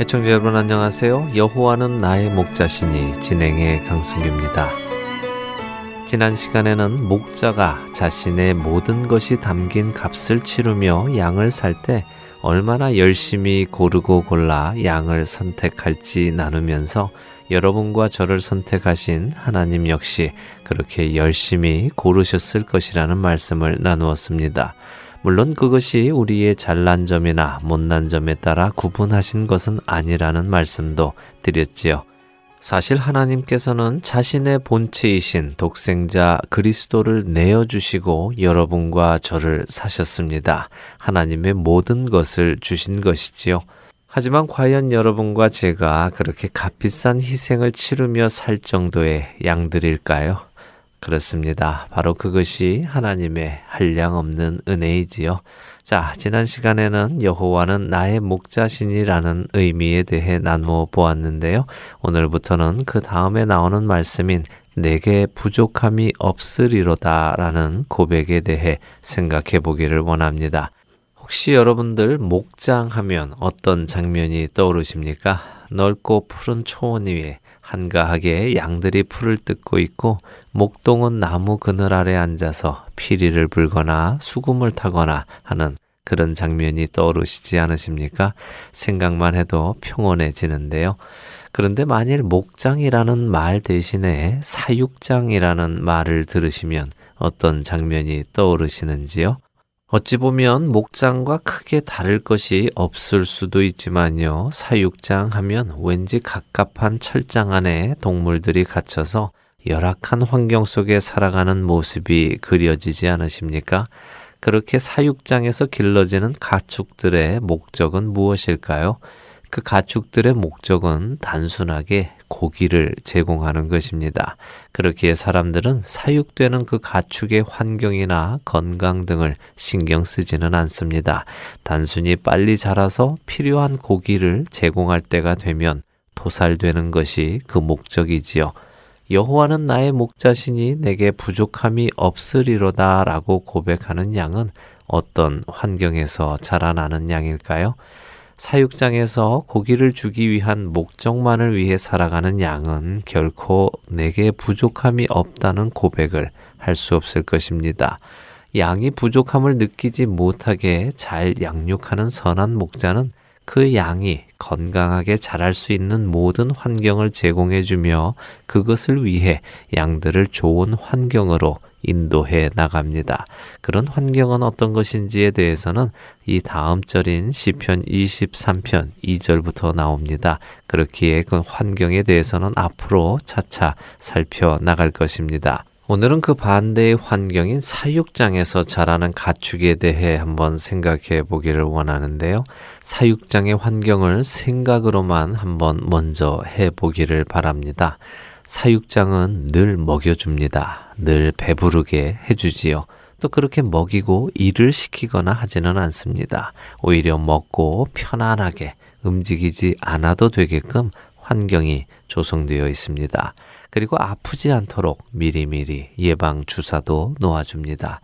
애청자 여러분 안녕하세요. 여호와는 나의 목자시니 진행의 강승규입니다. 지난 시간에는 목자가 자신의 모든 것이 담긴 값을 치르며 양을 살 때 얼마나 열심히 고르고 골라 양을 선택할지 나누면서 여러분과 저를 선택하신 하나님 역시 그렇게 열심히 고르셨을 것이라는 말씀을 나누었습니다. 물론 그것이 우리의 잘난 점이나 못난 점에 따라 구분하신 것은 아니라는 말씀도 드렸지요. 사실 하나님께서는 자신의 본체이신 독생자 그리스도를 내어주시고 여러분과 저를 사셨습니다. 하나님의 모든 것을 주신 것이지요. 하지만 과연 여러분과 제가 그렇게 값비싼 희생을 치르며 살 정도의 양들일까요? 그렇습니다. 바로 그것이 하나님의 한량 없는 은혜이지요. 자, 지난 시간에는 여호와는 나의 목자신이라는 의미에 대해 나누어 보았는데요. 오늘부터는 그 다음에 나오는 말씀인 내게 부족함이 없으리로다라는 고백에 대해 생각해 보기를 원합니다. 혹시 여러분들 목장 하면 어떤 장면이 떠오르십니까? 넓고 푸른 초원 위에 한가하게 양들이 풀을 뜯고 있고 목동은 나무 그늘 아래 앉아서 피리를 불거나 수금을 타거나 하는 그런 장면이 떠오르시지 않으십니까? 생각만 해도 평온해지는데요. 그런데 만일 목장이라는 말 대신에 사육장이라는 말을 들으시면 어떤 장면이 떠오르시는지요? 어찌 보면 목장과 크게 다를 것이 없을 수도 있지만요. 사육장 하면 왠지 갑갑한 철장 안에 동물들이 갇혀서 열악한 환경 속에 살아가는 모습이 그려지지 않으십니까? 그렇게 사육장에서 길러지는 가축들의 목적은 무엇일까요? 그 가축들의 목적은 단순하게 고기를 제공하는 것입니다. 그렇기에 사람들은 사육되는 그 가축의 환경이나 건강 등을 신경 쓰지는 않습니다. 단순히 빨리 자라서 필요한 고기를 제공할 때가 되면 도살되는 것이 그 목적이지요. 여호와는 나의 목자시니 내게 부족함이 없으리로다라고 고백하는 양은 어떤 환경에서 자라나는 양일까요? 사육장에서 고기를 주기 위한 목적만을 위해 살아가는 양은 결코 내게 부족함이 없다는 고백을 할 수 없을 것입니다. 양이 부족함을 느끼지 못하게 잘 양육하는 선한 목자는 그 양이 건강하게 자랄 수 있는 모든 환경을 제공해 주며 그것을 위해 양들을 좋은 환경으로 인도해 나갑니다. 그런 환경은 어떤 것인지에 대해서는 이 다음 절인 시편 23편 2절부터 나옵니다. 그렇기에 그 환경에 대해서는 앞으로 차차 살펴 나갈 것입니다. 오늘은 그 반대의 환경인 사육장에서 자라는 가축에 대해 한번 생각해 보기를 원하는데요. 사육장의 환경을 생각으로만 한번 먼저 해 보기를 바랍니다. 사육장은 늘 먹여줍니다. 늘 배부르게 해주지요. 또 그렇게 먹이고 일을 시키거나 하지는 않습니다. 오히려 먹고 편안하게 움직이지 않아도 되게끔 환경이 조성되어 있습니다. 그리고 아프지 않도록 미리미리 예방 주사도 놓아줍니다.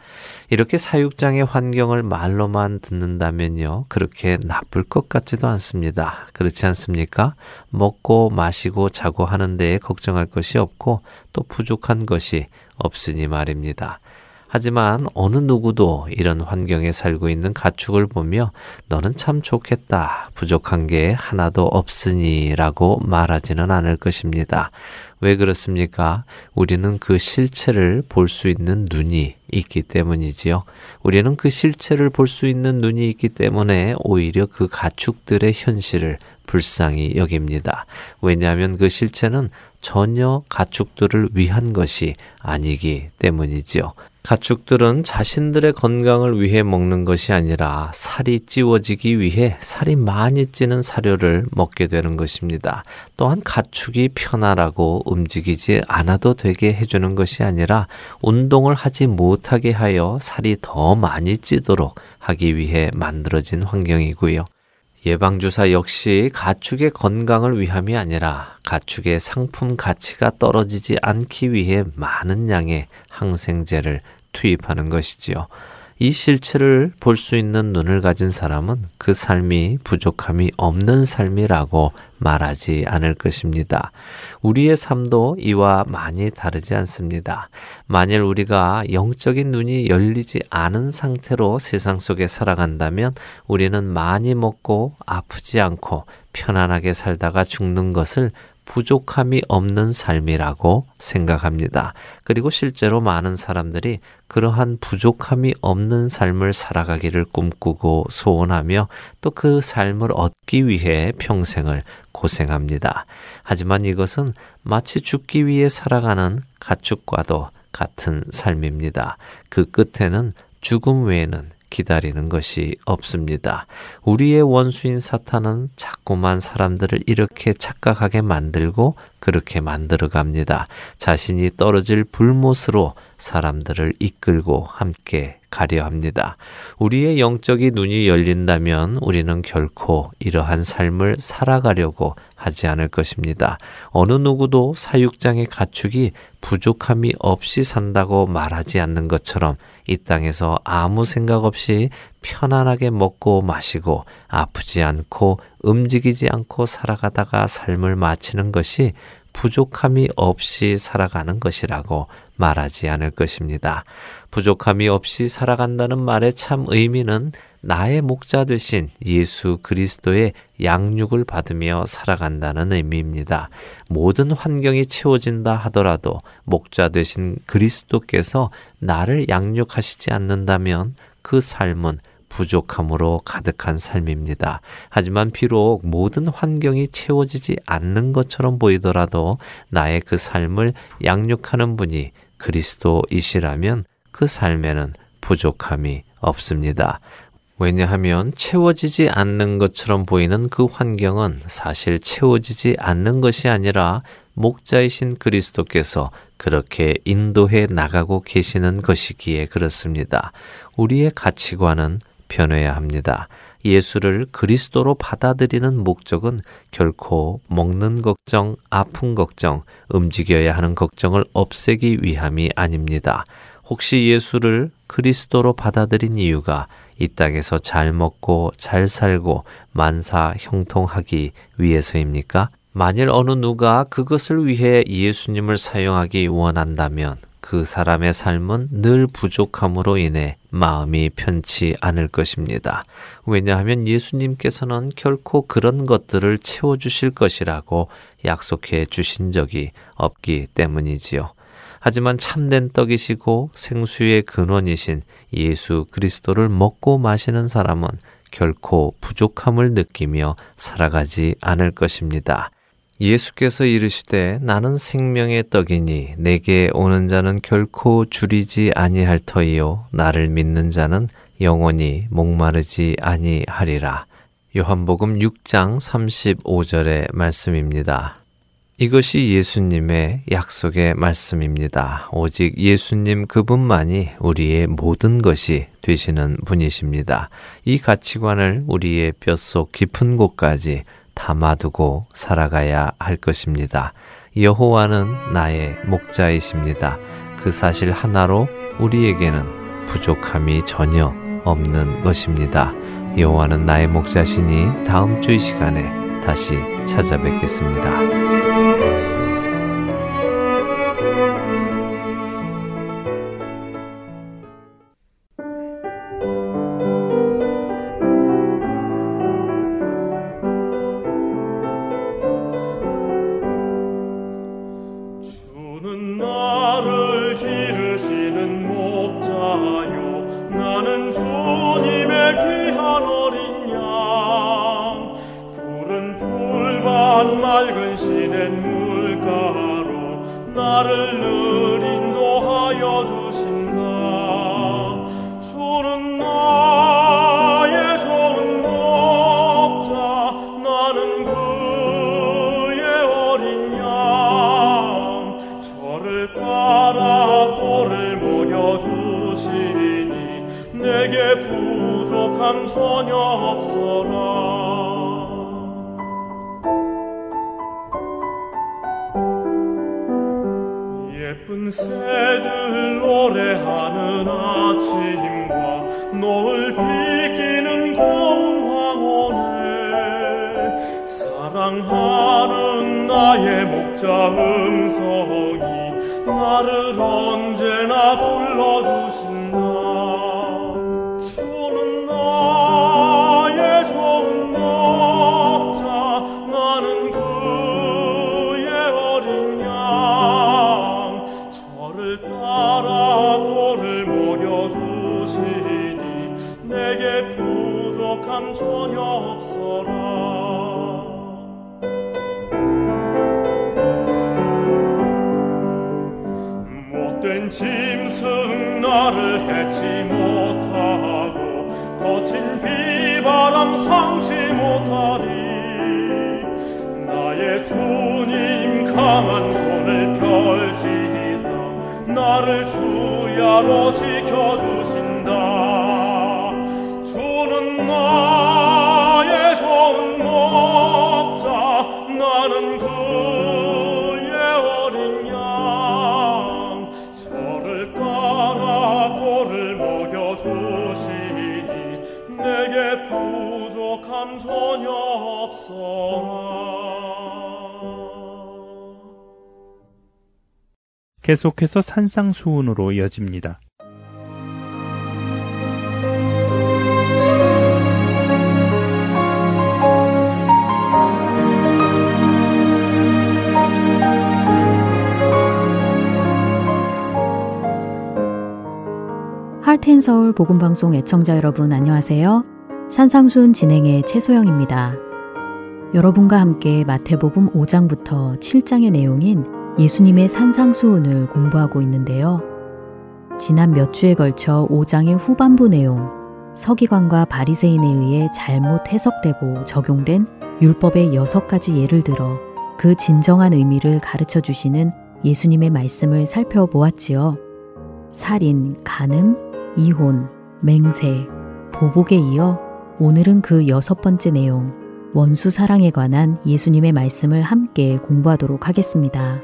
이렇게 사육장의 환경을 말로만 듣는다면요. 그렇게 나쁠 것 같지도 않습니다. 그렇지 않습니까? 먹고 마시고 자고 하는 데에 걱정할 것이 없고 또 부족한 것이 없으니 말입니다. 하지만 어느 누구도 이런 환경에 살고 있는 가축을 보며 너는 참 좋겠다. 부족한 게 하나도 없으니 라고 말하지는 않을 것입니다. 왜 그렇습니까? 우리는 그 실체를 볼 수 있는 눈이 있기 때문이지요. 우리는 그 실체를 볼 수 있는 눈이 있기 때문에 오히려 그 가축들의 현실을 불쌍히 여깁니다. 왜냐하면 그 실체는 전혀 가축들을 위한 것이 아니기 때문이지요. 가축들은 자신들의 건강을 위해 먹는 것이 아니라 살이 찌워지기 위해 살이 많이 찌는 사료를 먹게 되는 것입니다. 또한 가축이 편안하고 움직이지 않아도 되게 해주는 것이 아니라 운동을 하지 못하게 하여 살이 더 많이 찌도록 하기 위해 만들어진 환경이고요. 예방주사 역시 가축의 건강을 위함이 아니라 가축의 상품 가치가 떨어지지 않기 위해 많은 양의 항생제를 투입하는 것이지요. 이 실체를 볼 수 있는 눈을 가진 사람은 그 삶이 부족함이 없는 삶이라고 말하지 않을 것입니다. 우리의 삶도 이와 많이 다르지 않습니다. 만일 우리가 영적인 눈이 열리지 않은 상태로 세상 속에 살아간다면 우리는 많이 먹고 아프지 않고 편안하게 살다가 죽는 것을 부족함이 없는 삶이라고 생각합니다. 그리고 실제로 많은 사람들이 그러한 부족함이 없는 삶을 살아가기를 꿈꾸고 소원하며 또 그 삶을 얻기 위해 평생을 고생합니다. 하지만 이것은 마치 죽기 위해 살아가는 가축과도 같은 삶입니다. 그 끝에는 죽음 외에는 기다리는 것이 없습니다. 우리의 원수인 사탄은 자꾸만 사람들을 이렇게 착각하게 만들고 그렇게 만들어 갑니다. 자신이 떨어질 불못으로 사람들을 이끌고 함께 가려 합니다. 우리의 영적인 눈이 열린다면 우리는 결코 이러한 삶을 살아가려고 하지 않을 것입니다. 어느 누구도 사육장의 가축이 부족함이 없이 산다고 말하지 않는 것처럼 이 땅에서 아무 생각 없이 편안하게 먹고 마시고 아프지 않고 움직이지 않고 살아가다가 삶을 마치는 것이 부족함이 없이 살아가는 것이라고 말하지 않을 것입니다. 부족함이 없이 살아간다는 말의 참 의미는 나의 목자 되신 예수 그리스도의 양육을 받으며 살아간다는 의미입니다. 모든 환경이 채워진다 하더라도 목자 되신 그리스도께서 나를 양육하시지 않는다면 그 삶은 부족함으로 가득한 삶입니다. 하지만 비록 모든 환경이 채워지지 않는 것처럼 보이더라도 나의 그 삶을 양육하는 분이 그리스도이시라면 그 삶에는 부족함이 없습니다. 왜냐하면 채워지지 않는 것처럼 보이는 그 환경은 사실 채워지지 않는 것이 아니라 목자이신 그리스도께서 그렇게 인도해 나가고 계시는 것이기에 그렇습니다. 우리의 가치관은 변해야 합니다. 예수를 그리스도로 받아들이는 목적은 결코 먹는 걱정, 아픈 걱정, 움직여야 하는 걱정을 없애기 위함이 아닙니다. 혹시 예수를 그리스도로 받아들인 이유가 이 땅에서 잘 먹고 잘 살고 만사 형통하기 위해서입니까? 만일 어느 누가 그것을 위해 예수님을 사용하기 원한다면 그 사람의 삶은 늘 부족함으로 인해 마음이 편치 않을 것입니다. 왜냐하면 예수님께서는 결코 그런 것들을 채워주실 것이라고 약속해 주신 적이 없기 때문이지요. 하지만 참된 떡이시고 생수의 근원이신 예수 그리스도를 먹고 마시는 사람은 결코 부족함을 느끼며 살아가지 않을 것입니다. 예수께서 이르시되 나는 생명의 떡이니 내게 오는 자는 결코 줄이지 아니할 터이요 나를 믿는 자는 영원히 목마르지 아니하리라. 요한복음 6장 35절의 말씀입니다. 이것이 예수님의 약속의 말씀입니다. 오직 예수님 그분만이 우리의 모든 것이 되시는 분이십니다. 이 가치관을 우리의 뼛속 깊은 곳까지 담아두고 살아가야 할 것입니다. 여호와는 나의 목자이십니다. 그 사실 하나로 우리에게는 부족함이 전혀 없는 것입니다. 여호와는 나의 목자시니 다음 주 이 시간에 다시 찾아뵙겠습니다. 자 음성이 나를 언제나 불러주 나를 주야로 지켜주신다. 주는 나의 좋은 목자 나는 그의 어린 양. 저를 따라 꼴을 먹여주시니 내게 부족함 전혀 없어라. 계속해서 산상수훈으로 이어집니다. 할텐 서울 복음방송 애청자 여러분 안녕하세요. 산상순 진행의 최소영입니다. 여러분과 함께 마태복음 5장부터 7장의 내용인 예수님의 산상수훈을 공부하고 있는데요. 지난 몇 주에 걸쳐 5장의 후반부 내용, 서기관과 바리새인에 의해 잘못 해석되고 적용된 율법의 여섯 가지 예를 들어 그 진정한 의미를 가르쳐 주시는 예수님의 말씀을 살펴보았지요. 살인, 간음, 이혼, 맹세, 보복에 이어 오늘은 그 여섯 번째 내용, 원수 사랑에 관한 예수님의 말씀을 함께 공부하도록 하겠습니다.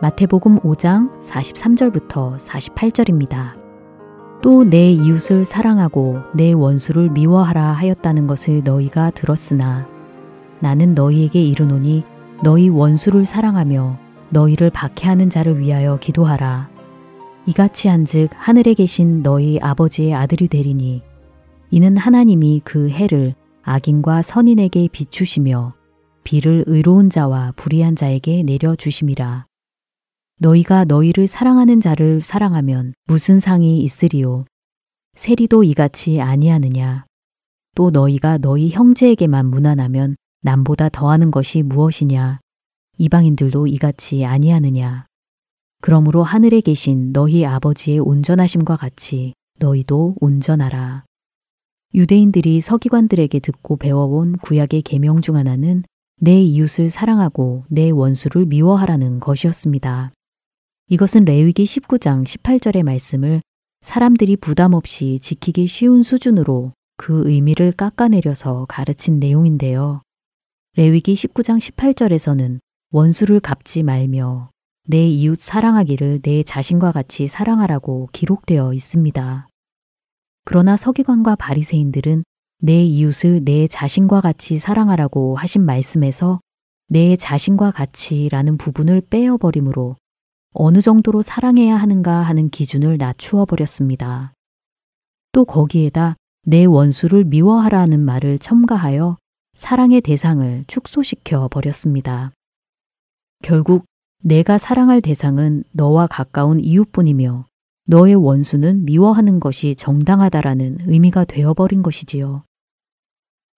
마태복음 5장 43절부터 48절입니다. 또 내 이웃을 사랑하고 내 원수를 미워하라 하였다는 것을 너희가 들었으나 나는 너희에게 이르노니 너희 원수를 사랑하며 너희를 박해하는 자를 위하여 기도하라. 이같이 한즉 하늘에 계신 너희 아버지의 아들이 되리니 이는 하나님이 그 해를 악인과 선인에게 비추시며 비를 의로운 자와 불의한 자에게 내려 주심이라. 너희가 너희를 사랑하는 자를 사랑하면 무슨 상이 있으리요? 세리도 이같이 아니하느냐? 또 너희가 너희 형제에게만 무난하면 남보다 더하는 것이 무엇이냐? 이방인들도 이같이 아니하느냐? 그러므로 하늘에 계신 너희 아버지의 온전하심과 같이 너희도 온전하라. 유대인들이 서기관들에게 듣고 배워온 구약의 계명 중 하나는 내 이웃을 사랑하고 내 원수를 미워하라는 것이었습니다. 이것은 레위기 19장 18절의 말씀을 사람들이 부담 없이 지키기 쉬운 수준으로 그 의미를 깎아내려서 가르친 내용인데요. 레위기 19장 18절에서는 원수를 갚지 말며 내 이웃 사랑하기를 내 자신과 같이 사랑하라고 기록되어 있습니다. 그러나 서기관과 바리새인들은 내 이웃을 내 자신과 같이 사랑하라고 하신 말씀에서 내 자신과 같이라는 부분을 빼어버림으로 어느 정도로 사랑해야 하는가 하는 기준을 낮추어 버렸습니다. 또 거기에다 내 원수를 미워하라는 말을 첨가하여 사랑의 대상을 축소시켜 버렸습니다. 결국 내가 사랑할 대상은 너와 가까운 이웃뿐이며 너의 원수는 미워하는 것이 정당하다라는 의미가 되어버린 것이지요.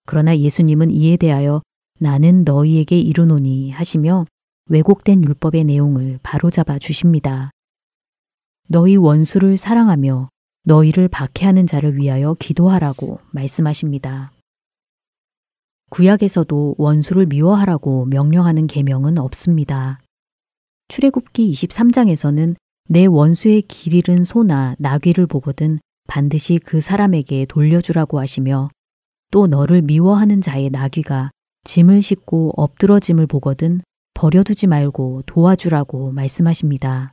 그러나 예수님은 이에 대하여 나는 너희에게 이르노니 하시며 왜곡된 율법의 내용을 바로잡아 주십니다. 너희 원수를 사랑하며 너희를 박해하는 자를 위하여 기도하라고 말씀하십니다. 구약에서도 원수를 미워하라고 명령하는 계명은 없습니다. 출애굽기 23장에서는 내 원수의 길 잃은 소나 나귀를 보거든 반드시 그 사람에게 돌려주라고 하시며 또 너를 미워하는 자의 나귀가 짐을 싣고 엎드러짐을 보거든 버려두지 말고 도와주라고 말씀하십니다.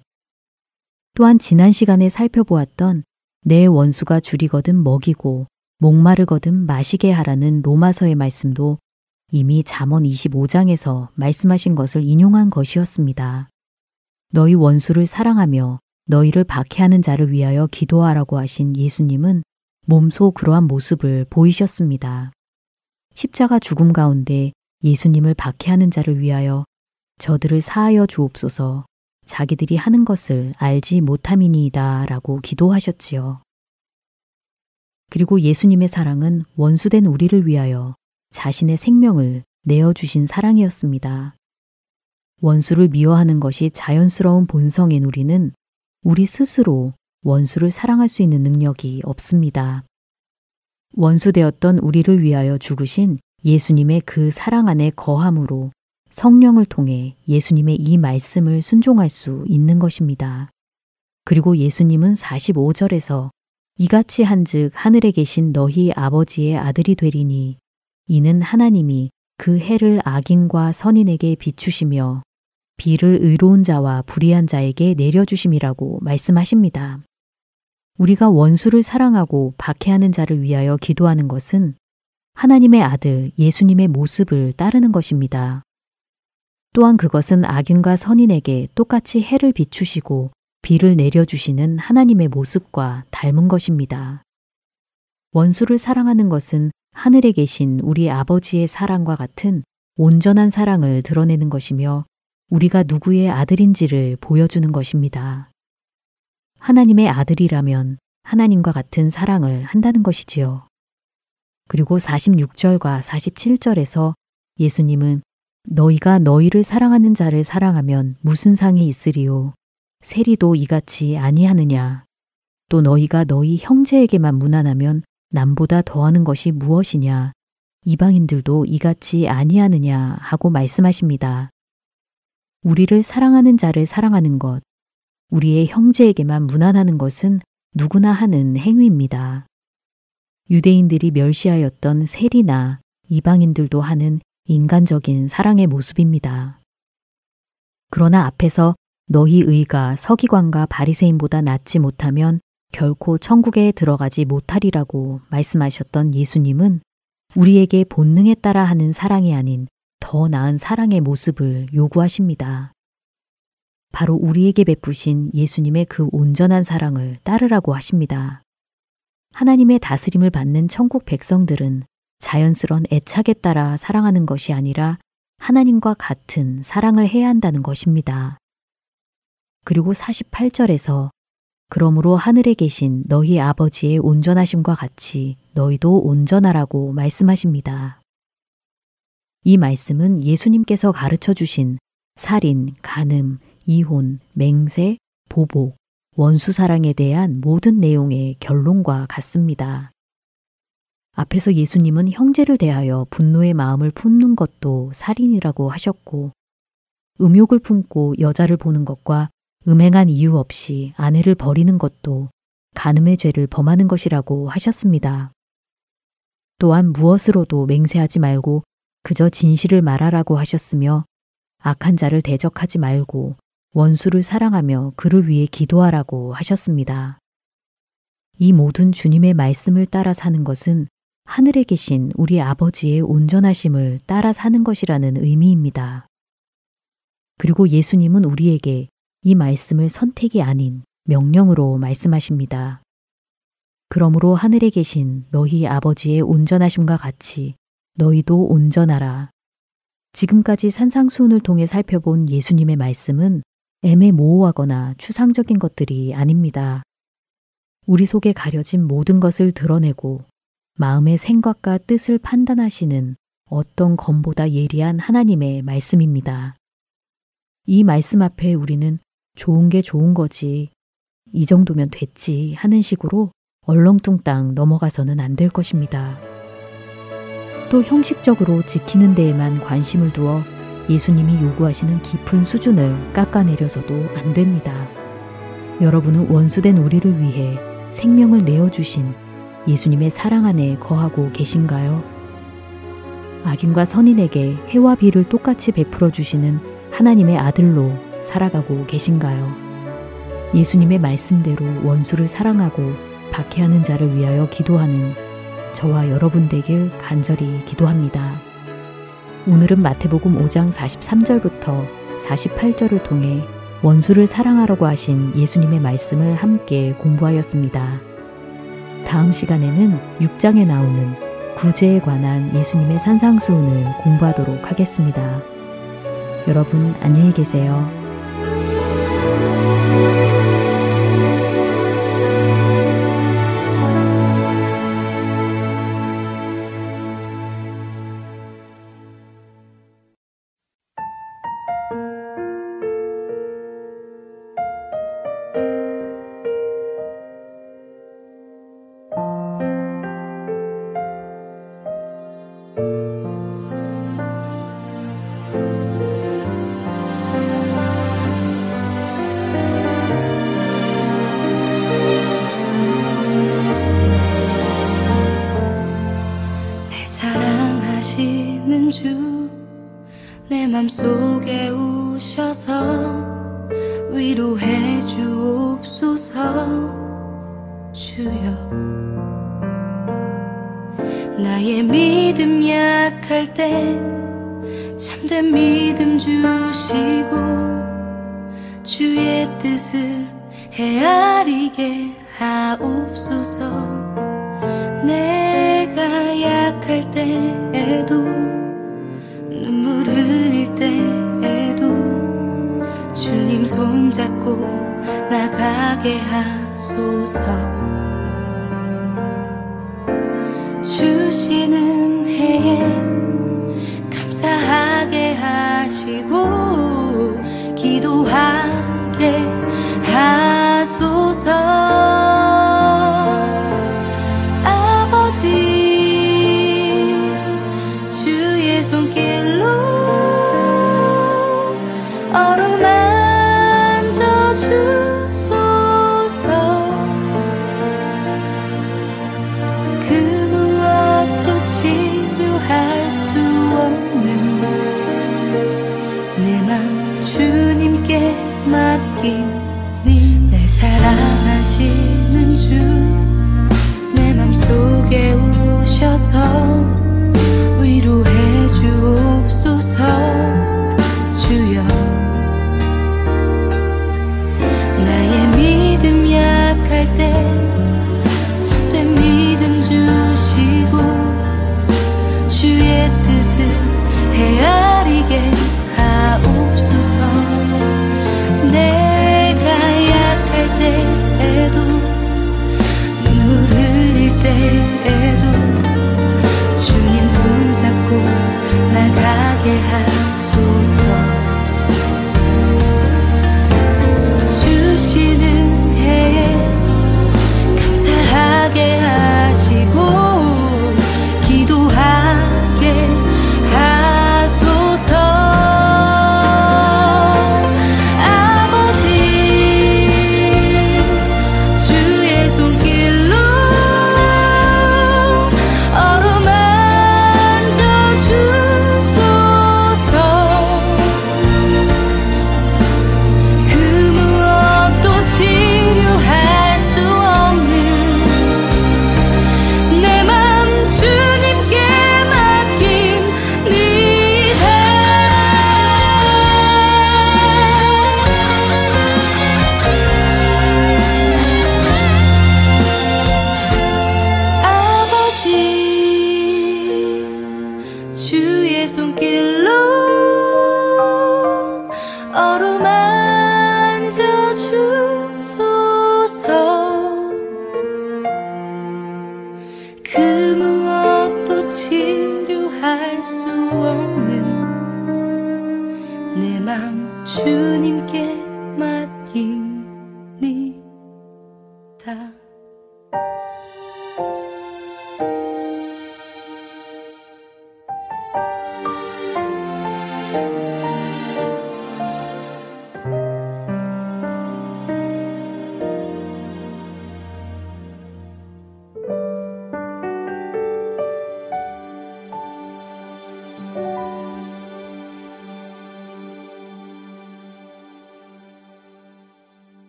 또한 지난 시간에 살펴보았던 내 원수가 줄이거든 먹이고 목마르거든 마시게 하라는 로마서의 말씀도 이미 잠언 25장에서 말씀하신 것을 인용한 것이었습니다. 너희 원수를 사랑하며 너희를 박해하는 자를 위하여 기도하라고 하신 예수님은 몸소 그러한 모습을 보이셨습니다. 십자가 죽음 가운데 예수님을 박해하는 자를 위하여 저들을 사하여 주옵소서 자기들이 하는 것을 알지 못함이니이다 라고 기도하셨지요. 그리고 예수님의 사랑은 원수된 우리를 위하여 자신의 생명을 내어주신 사랑이었습니다. 원수를 미워하는 것이 자연스러운 본성인 우리는 우리 스스로 원수를 사랑할 수 있는 능력이 없습니다. 원수되었던 우리를 위하여 죽으신 예수님의 그 사랑 안에 거함으로 성령을 통해 예수님의 이 말씀을 순종할 수 있는 것입니다. 그리고 예수님은 45절에서 이같이 한즉 하늘에 계신 너희 아버지의 아들이 되리니 이는 하나님이 그 해를 악인과 선인에게 비추시며 비를 의로운 자와 불의한 자에게 내려주심이라고 말씀하십니다. 우리가 원수를 사랑하고 박해하는 자를 위하여 기도하는 것은 하나님의 아들 예수님의 모습을 따르는 것입니다. 또한 그것은 악인과 선인에게 똑같이 해를 비추시고 비를 내려주시는 하나님의 모습과 닮은 것입니다. 원수를 사랑하는 것은 하늘에 계신 우리 아버지의 사랑과 같은 온전한 사랑을 드러내는 것이며 우리가 누구의 아들인지를 보여주는 것입니다. 하나님의 아들이라면 하나님과 같은 사랑을 한다는 것이지요. 그리고 46절과 47절에서 예수님은 너희가 너희를 사랑하는 자를 사랑하면 무슨 상이 있으리요? 세리도 이같이 아니하느냐? 또 너희가 너희 형제에게만 무난하면 남보다 더하는 것이 무엇이냐? 이방인들도 이같이 아니하느냐? 하고 말씀하십니다. 우리를 사랑하는 자를 사랑하는 것, 우리의 형제에게만 무난하는 것은 누구나 하는 행위입니다. 유대인들이 멸시하였던 세리나 이방인들도 하는 인간적인 사랑의 모습입니다. 그러나 앞에서 너희 의가 서기관과 바리새인보다 낫지 못하면 결코 천국에 들어가지 못하리라고 말씀하셨던 예수님은 우리에게 본능에 따라 하는 사랑이 아닌 더 나은 사랑의 모습을 요구하십니다. 바로 우리에게 베푸신 예수님의 그 온전한 사랑을 따르라고 하십니다. 하나님의 다스림을 받는 천국 백성들은 자연스런 애착에 따라 사랑하는 것이 아니라 하나님과 같은 사랑을 해야 한다는 것입니다. 그리고 48절에서 그러므로 하늘에 계신 너희 아버지의 온전하심과 같이 너희도 온전하라고 말씀하십니다. 이 말씀은 예수님께서 가르쳐 주신 살인, 간음, 이혼, 맹세, 보복, 원수 사랑에 대한 모든 내용의 결론과 같습니다. 앞에서 예수님은 형제를 대하여 분노의 마음을 품는 것도 살인이라고 하셨고, 음욕을 품고 여자를 보는 것과 음행한 이유 없이 아내를 버리는 것도 간음의 죄를 범하는 것이라고 하셨습니다. 또한 무엇으로도 맹세하지 말고 그저 진실을 말하라고 하셨으며 악한 자를 대적하지 말고 원수를 사랑하며 그를 위해 기도하라고 하셨습니다. 이 모든 주님의 말씀을 따라 사는 것은 하늘에 계신 우리 아버지의 온전하심을 따라 사는 것이라는 의미입니다. 그리고 예수님은 우리에게 이 말씀을 선택이 아닌 명령으로 말씀하십니다. 그러므로 하늘에 계신 너희 아버지의 온전하심과 같이 너희도 온전하라. 지금까지 산상수훈을 통해 살펴본 예수님의 말씀은 애매모호하거나 추상적인 것들이 아닙니다. 우리 속에 가려진 모든 것을 드러내고 마음의 생각과 뜻을 판단하시는 어떤 검보다 예리한 하나님의 말씀입니다. 이 말씀 앞에 우리는 좋은 게 좋은 거지. 이 정도면 됐지 하는 식으로 얼렁뚱땅 넘어가서는 안 될 것입니다. 또 형식적으로 지키는 데에만 관심을 두어 예수님이 요구하시는 깊은 수준을 깎아내려서도 안 됩니다. 여러분은 원수된 우리를 위해 생명을 내어주신 예수님의 사랑 안에 거하고 계신가요? 악인과 선인에게 해와 비를 똑같이 베풀어 주시는 하나님의 아들로 살아가고 계신가요? 예수님의 말씀대로 원수를 사랑하고 박해하는 자를 위하여 기도하는 저와 여러분 되길 간절히 기도합니다. 오늘은 마태복음 5장 43절부터 48절을 통해 원수를 사랑하라고 하신 예수님의 말씀을 함께 공부하였습니다. 다음 시간에는 6장에 나오는 구제에 관한 예수님의 산상수훈을 공부하도록 하겠습니다. 여러분 안녕히 계세요. 맘속에 오셔서 위로해 주옵소서. 주여 나의 믿음 약할 때 참된 믿음 주시고 주의 뜻을 헤아리게 하옵소서. 내가 약할 때에도 손잡고 나가게 하소서. 주시는 해에 감사하게 하시고 기도하게 하소서 맡기니 날 사랑하시는 주 내 맘속에 오셔서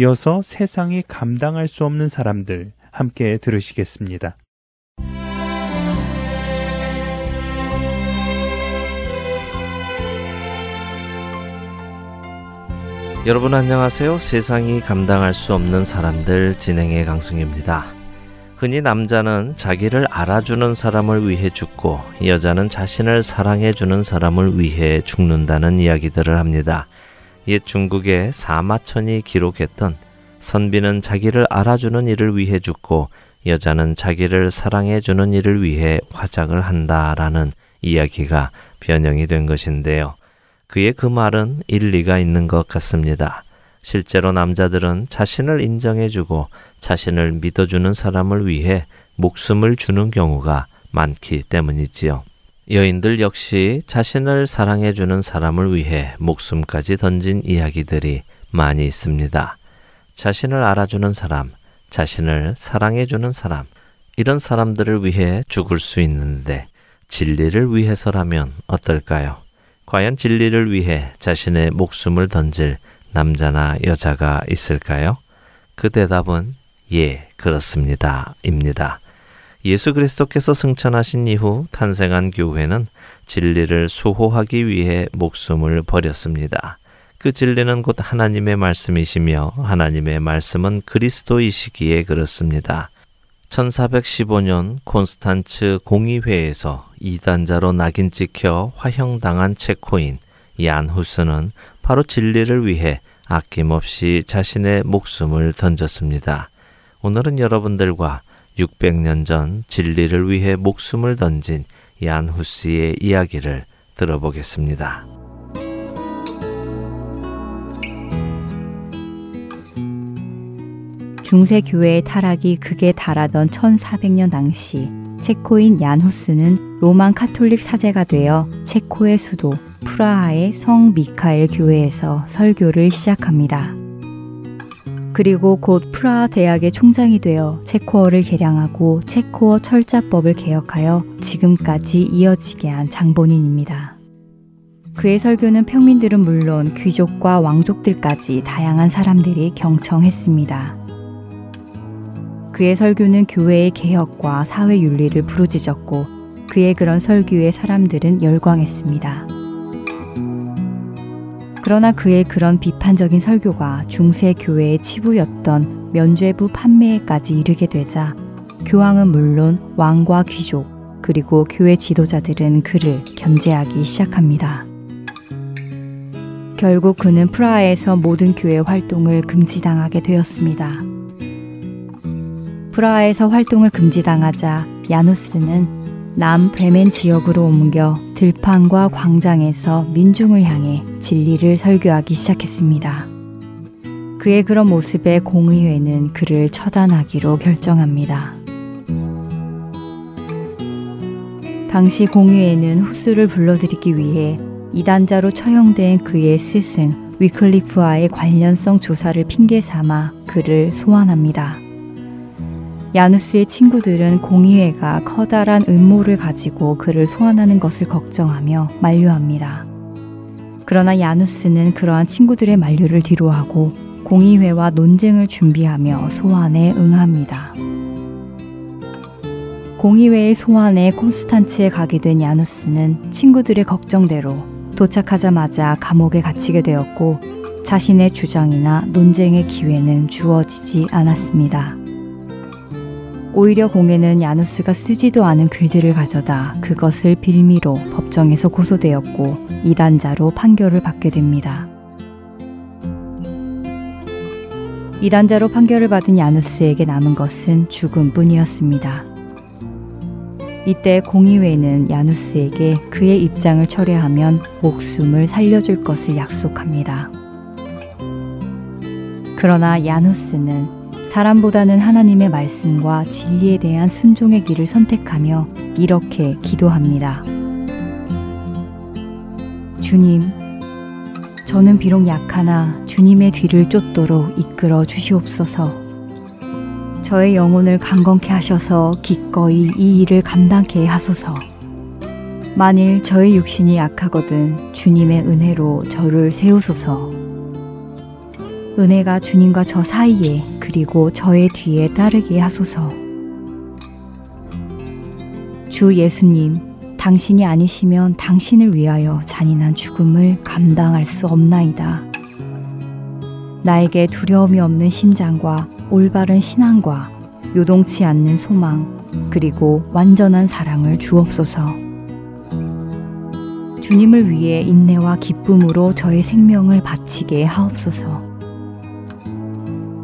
이어서 세상이 감당할 수 없는 사람들 함께 들으시겠습니다. 여러분 안녕하세요. 세상이 감당할 수 없는 사람들 진행의 강승입니다. 흔히 남자는 자기를 알아주는 사람을 위해 죽고 여자는 자신을 사랑해주는 사람을 위해 죽는다는 이야기들을 합니다. 옛 중국의 사마천이 기록했던 선비는 자기를 알아주는 일을 위해 죽고 여자는 자기를 사랑해 주는 일을 위해 화장을 한다라는 이야기가 변형이 된 것인데요. 그의 그 말은 일리가 있는 것 같습니다. 실제로 남자들은 자신을 인정해 주고 자신을 믿어주는 사람을 위해 목숨을 주는 경우가 많기 때문이지요. 여인들 역시 자신을 사랑해주는 사람을 위해 목숨까지 던진 이야기들이 많이 있습니다. 자신을 알아주는 사람, 자신을 사랑해주는 사람, 이런 사람들을 위해 죽을 수 있는데 진리를 위해서라면 어떨까요? 과연 진리를 위해 자신의 목숨을 던질 남자나 여자가 있을까요? 그 대답은 예, 그렇습니다. 입니다. 예수 그리스도께서 승천하신 이후 탄생한 교회는 진리를 수호하기 위해 목숨을 버렸습니다. 그 진리는 곧 하나님의 말씀이시며 하나님의 말씀은 그리스도이시기에 그렇습니다. 1415년 콘스탄츠 공의회에서 이단자로 낙인 찍혀 화형당한 체코인 얀 후스는 바로 진리를 위해 아낌없이 자신의 목숨을 던졌습니다. 오늘은 여러분들과 600년 전 진리를 위해 목숨을 던진 얀 후스의 이야기를 들어보겠습니다. 중세 교회의 타락이 극에 달하던 1400년 당시 체코인 얀 후스는 로만 카톨릭 사제가 되어 체코의 수도 프라하의 성 미카엘 교회에서 설교를 시작합니다. 그리고 곧 프라하 대학의 총장이 되어 체코어를 개량하고 체코어 철자법을 개혁하여 지금까지 이어지게 한 장본인입니다. 그의 설교는 평민들은 물론 귀족과 왕족들까지 다양한 사람들이 경청했습니다. 그의 설교는 교회의 개혁과 사회 윤리를 부르짖었고 그의 그런 설교에 사람들은 열광했습니다. 그러나 그의 그런 비판적인 설교가 중세 교회의 치부였던 면죄부 판매에까지 이르게 되자 교황은 물론 왕과 귀족 그리고 교회 지도자들은 그를 견제하기 시작합니다. 결국 그는 프라하에서 모든 교회 활동을 금지당하게 되었습니다. 프라하에서 활동을 금지당하자 야누스는 남 브레멘 지역으로 옮겨 들판과 광장에서 민중을 향해 진리를 설교하기 시작했습니다. 그의 그런 모습에 공의회는 그를 처단하기로 결정합니다. 당시 공의회는 후스를 불러들이기 위해 이단자로 처형된 그의 스승 위클리프와의 관련성 조사를 핑계 삼아 그를 소환합니다. 야누스의 친구들은 공의회가 커다란 음모를 가지고 그를 소환하는 것을 걱정하며 만류합니다. 그러나 야누스는 그러한 친구들의 만류를 뒤로하고 공의회와 논쟁을 준비하며 소환에 응합니다. 공의회의 소환에 콘스탄츠에 가게 된 야누스는 친구들의 걱정대로 도착하자마자 감옥에 갇히게 되었고 자신의 주장이나 논쟁의 기회는 주어지지 않았습니다. 오히려 공예는 야누스가 쓰지도 않은 글들을 가져다 그것을 빌미로 법정에서 고소되었고 이단자로 판결을 받게 됩니다. 이단자로 판결을 받은 야누스에게 남은 것은 죽음뿐이었습니다. 이때 공의회는 야누스에게 그의 입장을 철회하면 목숨을 살려줄 것을 약속합니다. 그러나 야누스는 사람보다는 하나님의 말씀과 진리에 대한 순종의 길을 선택하며 이렇게 기도합니다. 주님, 저는 비록 약하나 주님의 뒤를 쫓도록 이끌어 주시옵소서. 저의 영혼을 강건케 하셔서 기꺼이 이 일을 감당케 하소서. 만일 저의 육신이 약하거든 주님의 은혜로 저를 세우소서. 은혜가 주님과 저 사이에 그리고 저의 뒤에 따르게 하소서. 주 예수님, 당신이 아니시면 당신을 위하여 잔인한 죽음을 감당할 수 없나이다. 나에게 두려움이 없는 심장과 올바른 신앙과 요동치 않는 소망, 그리고 완전한 사랑을 주옵소서. 주님을 위해 인내와 기쁨으로 저의 생명을 바치게 하옵소서.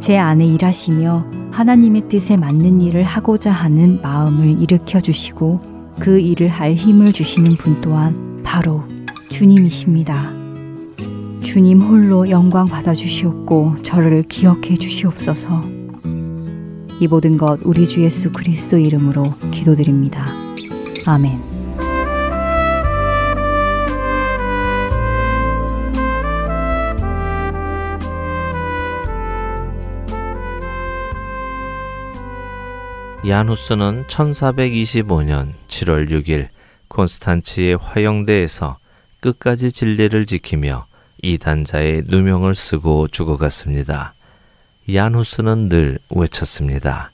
제 안에 일하시며 하나님의 뜻에 맞는 일을 하고자 하는 마음을 일으켜 주시고 그 일을 할 힘을 주시는 분 또한 바로 주님이십니다. 주님 홀로 영광 받아 주시옵고 저를 기억해 주시옵소서. 이 모든 것 우리 주 예수 그리스도 이름으로 기도드립니다. 아멘. 야누스는 1425년 7월 6일 콘스탄치의 화영대에서 끝까지 진리를 지키며 이단자의 누명을 쓰고 죽어갔습니다. 야누스는 늘 외쳤습니다.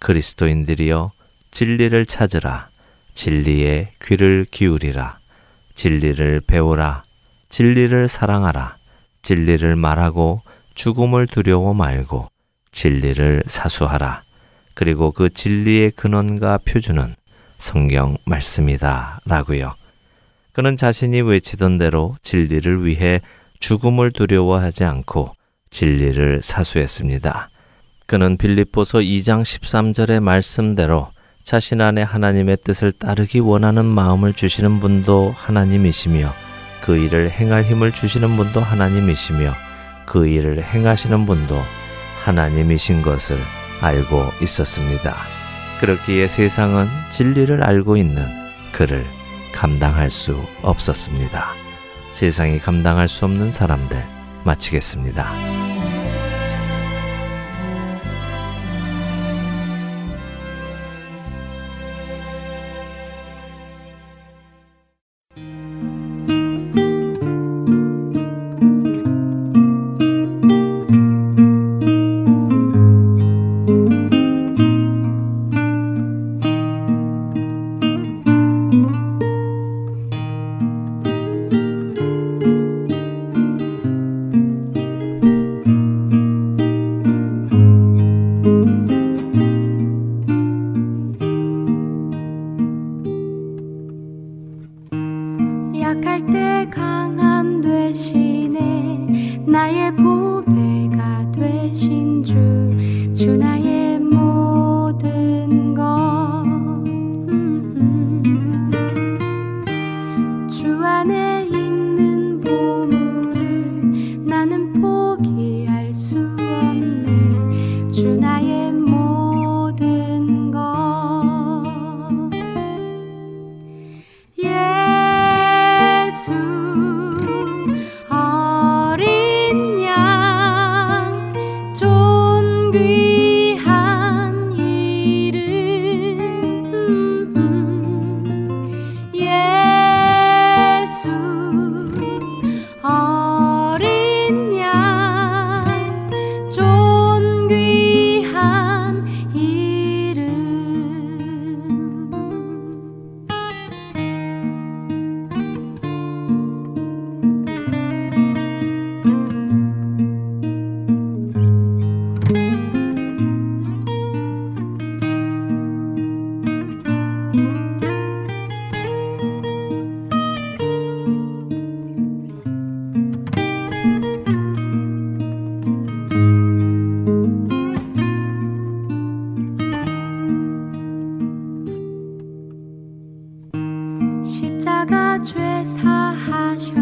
그리스도인들이여 진리를 찾으라. 진리에 귀를 기울이라. 진리를 배우라. 진리를 사랑하라. 진리를 말하고 죽음을 두려워 말고 진리를 사수하라. 그리고 그 진리의 근원과 표준은 성경 말씀이다. 라고요. 그는 자신이 외치던 대로 진리를 위해 죽음을 두려워하지 않고 진리를 사수했습니다. 그는 빌립보서 2장 13절의 말씀대로 자신 안에 하나님의 뜻을 따르기 원하는 마음을 주시는 분도 하나님이시며 그 일을 행할 힘을 주시는 분도 하나님이시며 그 일을 행하시는 분도 하나님이신 것을 알고 있었습니다. 그렇기에 세상은 진리를 알고 있는 그를 감당할 수 없었습니다. 세상이 감당할 수 없는 사람들 마치겠습니다. 사하